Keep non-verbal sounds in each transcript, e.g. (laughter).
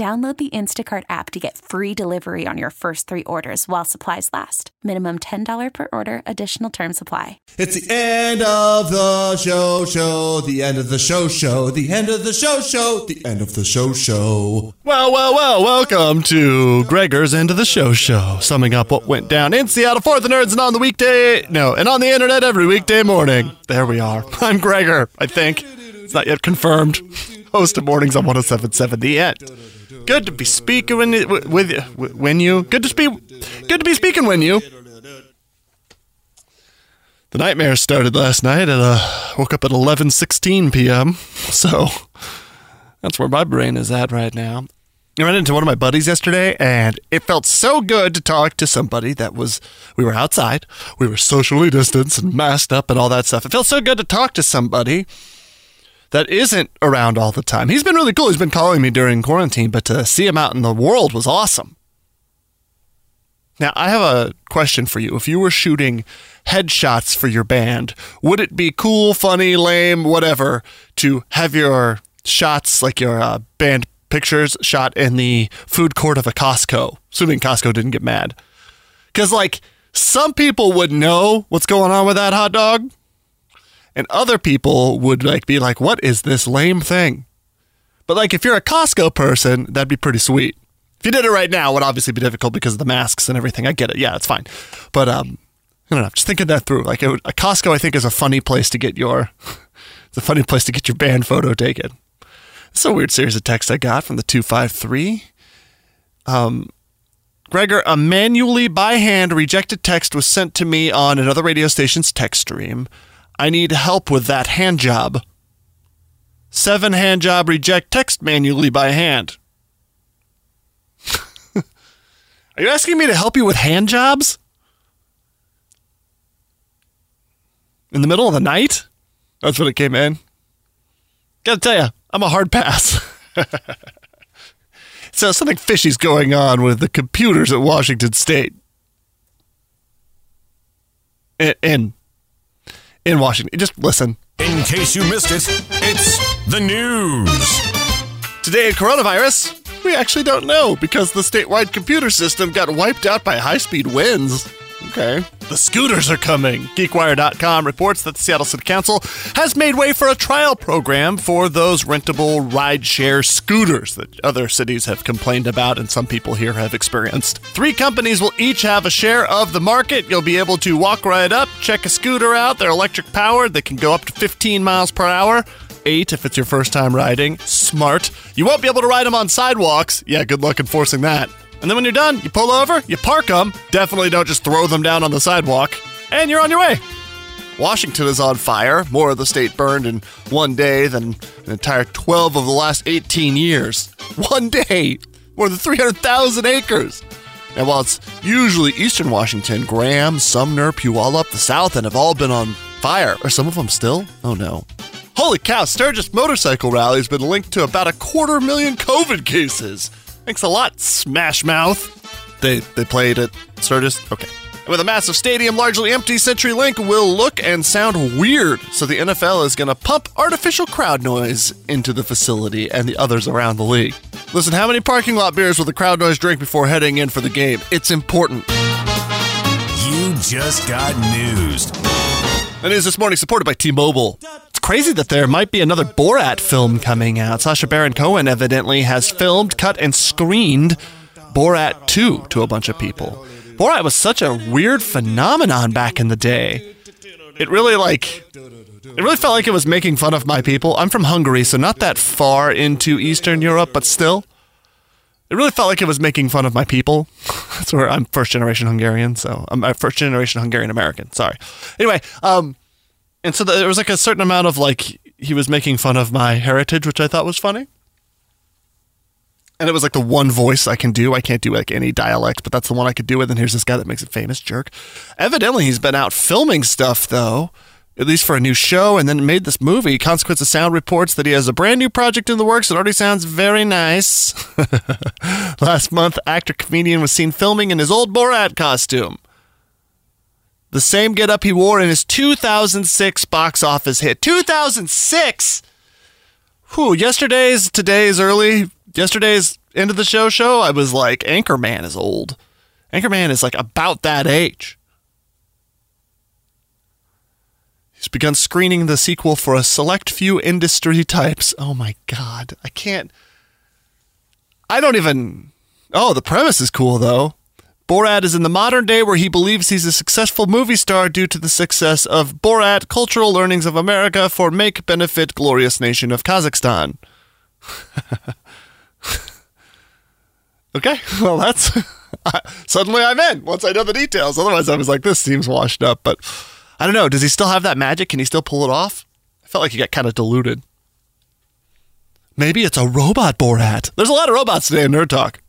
Download the Instacart app to get free delivery on your first three orders while supplies last. Minimum $10 per order, additional term supply. It's the end of the show, show, the end of the show, show, the end of the show, show, the end of the show, show. Well, well, well, welcome to Gregor's End of the Show Show, summing up what went down in Seattle for the nerds and on the weekday, no, and on the internet every weekday morning. There we are. (laughs) I'm Gregor, I think. It's not yet confirmed. Host of Mornings on 1077 The End. Good to be speaking with you, when you. Good to speak. Good to be speaking when you. The nightmare started last night at uh, woke up at 11:16 p.m. So that's where my brain is at right now. I ran into one of my buddies yesterday, and it felt so good to talk to somebody that was. We were outside, we were socially distanced and masked up and all that stuff. It felt so good to talk to somebody that isn't around all the time. He's been really cool. He's been calling me during quarantine, but to see him out in the world was awesome. Now, I have a question for you. If you were shooting headshots for your band, would it be cool, funny, lame, whatever, to have your shots, like your uh, band pictures, shot in the food court of a Costco? Assuming Costco didn't get mad. Because, like, some people would know what's going on with that hot dog and other people would like be like, "What is this lame thing?" But like, if you're a Costco person, that'd be pretty sweet. If you did it right now, it would obviously be difficult because of the masks and everything. I get it. Yeah, it's fine. But um, I don't know. Just thinking that through. Like, would, a Costco, I think, is a funny place to get your. (laughs) it's a funny place to get your band photo taken. It's a weird series of texts I got from the two five three. Um, Gregor, a manually by hand rejected text was sent to me on another radio station's text stream. I need help with that hand job. Seven hand job reject text manually by hand. (laughs) Are you asking me to help you with hand jobs? In the middle of the night? That's when it came in. Gotta tell you, I'm a hard pass. (laughs) so something fishy's going on with the computers at Washington State. In in Washington. Just listen. In case you missed it, it's the news. Today in coronavirus, we actually don't know because the statewide computer system got wiped out by high speed winds. Okay. The scooters are coming. GeekWire.com reports that the Seattle City Council has made way for a trial program for those rentable rideshare scooters that other cities have complained about and some people here have experienced. Three companies will each have a share of the market. You'll be able to walk right up, check a scooter out. They're electric powered, they can go up to 15 miles per hour eight if it's your first time riding. Smart. You won't be able to ride them on sidewalks. Yeah, good luck enforcing that. And then when you're done, you pull over, you park them. Definitely don't just throw them down on the sidewalk. And you're on your way. Washington is on fire. More of the state burned in one day than an entire 12 of the last 18 years. (laughs) One day! More than 300,000 acres. And while it's usually eastern Washington, Graham, Sumner, Puyallup, the south and have all been on fire. Are some of them still? Oh no. Holy cow, Sturgis Motorcycle Rally has been linked to about a quarter million COVID cases. Thanks a lot, Smash Mouth. They they played at Sturgis. Okay. With a massive stadium largely empty, CenturyLink will look and sound weird. So the NFL is going to pump artificial crowd noise into the facility and the others around the league. Listen, how many parking lot beers will the crowd noise drink before heading in for the game? It's important. You just got news. The news this morning supported by T-Mobile. Crazy that there might be another Borat film coming out. Sacha Baron Cohen evidently has filmed, cut, and screened Borat 2 to a bunch of people. Borat was such a weird phenomenon back in the day. It really like it really felt like it was making fun of my people. I'm from Hungary, so not that far into Eastern Europe, but still. It really felt like it was making fun of my people. (laughs) That's where I'm first generation Hungarian, so I'm a first generation Hungarian American. Sorry. Anyway, um, and so there was like a certain amount of like he was making fun of my heritage, which I thought was funny. And it was like the one voice I can do. I can't do like any dialects, but that's the one I could do with. And here's this guy that makes it famous, jerk. Evidently, he's been out filming stuff though, at least for a new show, and then made this movie. Consequence of Sound reports that he has a brand new project in the works. that already sounds very nice. (laughs) Last month, actor comedian was seen filming in his old Borat costume. The same getup he wore in his 2006 box office hit. 2006. Whew, yesterday's today's early yesterday's end of the show show, I was like, Anchorman is old. Anchorman is like about that age. He's begun screening the sequel for a select few industry types. Oh my god, I can't. I don't even. Oh, the premise is cool though. Borat is in the modern day where he believes he's a successful movie star due to the success of Borat Cultural Learnings of America for Make Benefit Glorious Nation of Kazakhstan. (laughs) okay, well, that's. (laughs) suddenly I'm in once I know the details. Otherwise, I was like, this seems washed up. But I don't know. Does he still have that magic? Can he still pull it off? I felt like he got kind of diluted. Maybe it's a robot Borat. There's a lot of robots today in Nerd Talk.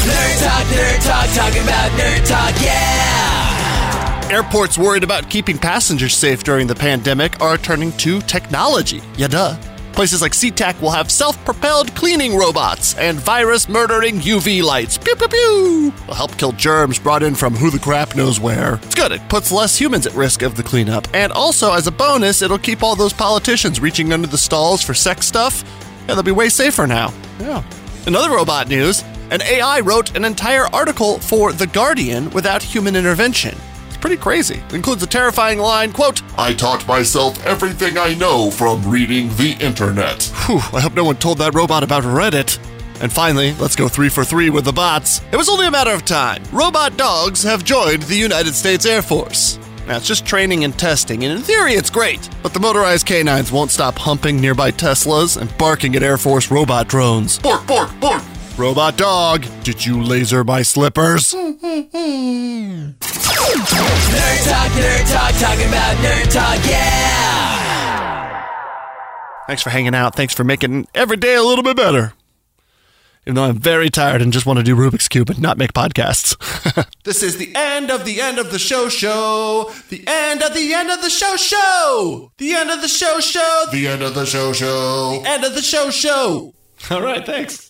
Nerd Talk, Nerd Talk, talking about Nerd Talk, yeah! Airports worried about keeping passengers safe during the pandemic are turning to technology. Yeah, duh. Places like SeaTac will have self propelled cleaning robots and virus murdering UV lights. Pew pew pew! Will help kill germs brought in from who the crap knows where. It's good, it puts less humans at risk of the cleanup. And also, as a bonus, it'll keep all those politicians reaching under the stalls for sex stuff. Yeah, they'll be way safer now. Yeah. In other robot news, an AI wrote an entire article for The Guardian without human intervention. It's pretty crazy. It includes a terrifying line, quote, I taught myself everything I know from reading the internet. Whew, I hope no one told that robot about Reddit. And finally, let's go three for three with the bots. It was only a matter of time. Robot dogs have joined the United States Air Force. Now, it's just training and testing, and in theory, it's great. But the motorized canines won't stop humping nearby Teslas and barking at Air Force robot drones. Bork, bork, bork. Robot dog, did you laser my slippers? (laughs) Nerd Talk, Nerd Talk, talking about Nerd Talk, yeah! Thanks for hanging out. Thanks for making every day a little bit better. Even though I'm very tired and just want to do Rubik's Cube and not make podcasts. (laughs) This is the end of the end of the show show. The end of the end of the show show. The end of the show show. The end of the show show. The end of the show show. All right, thanks.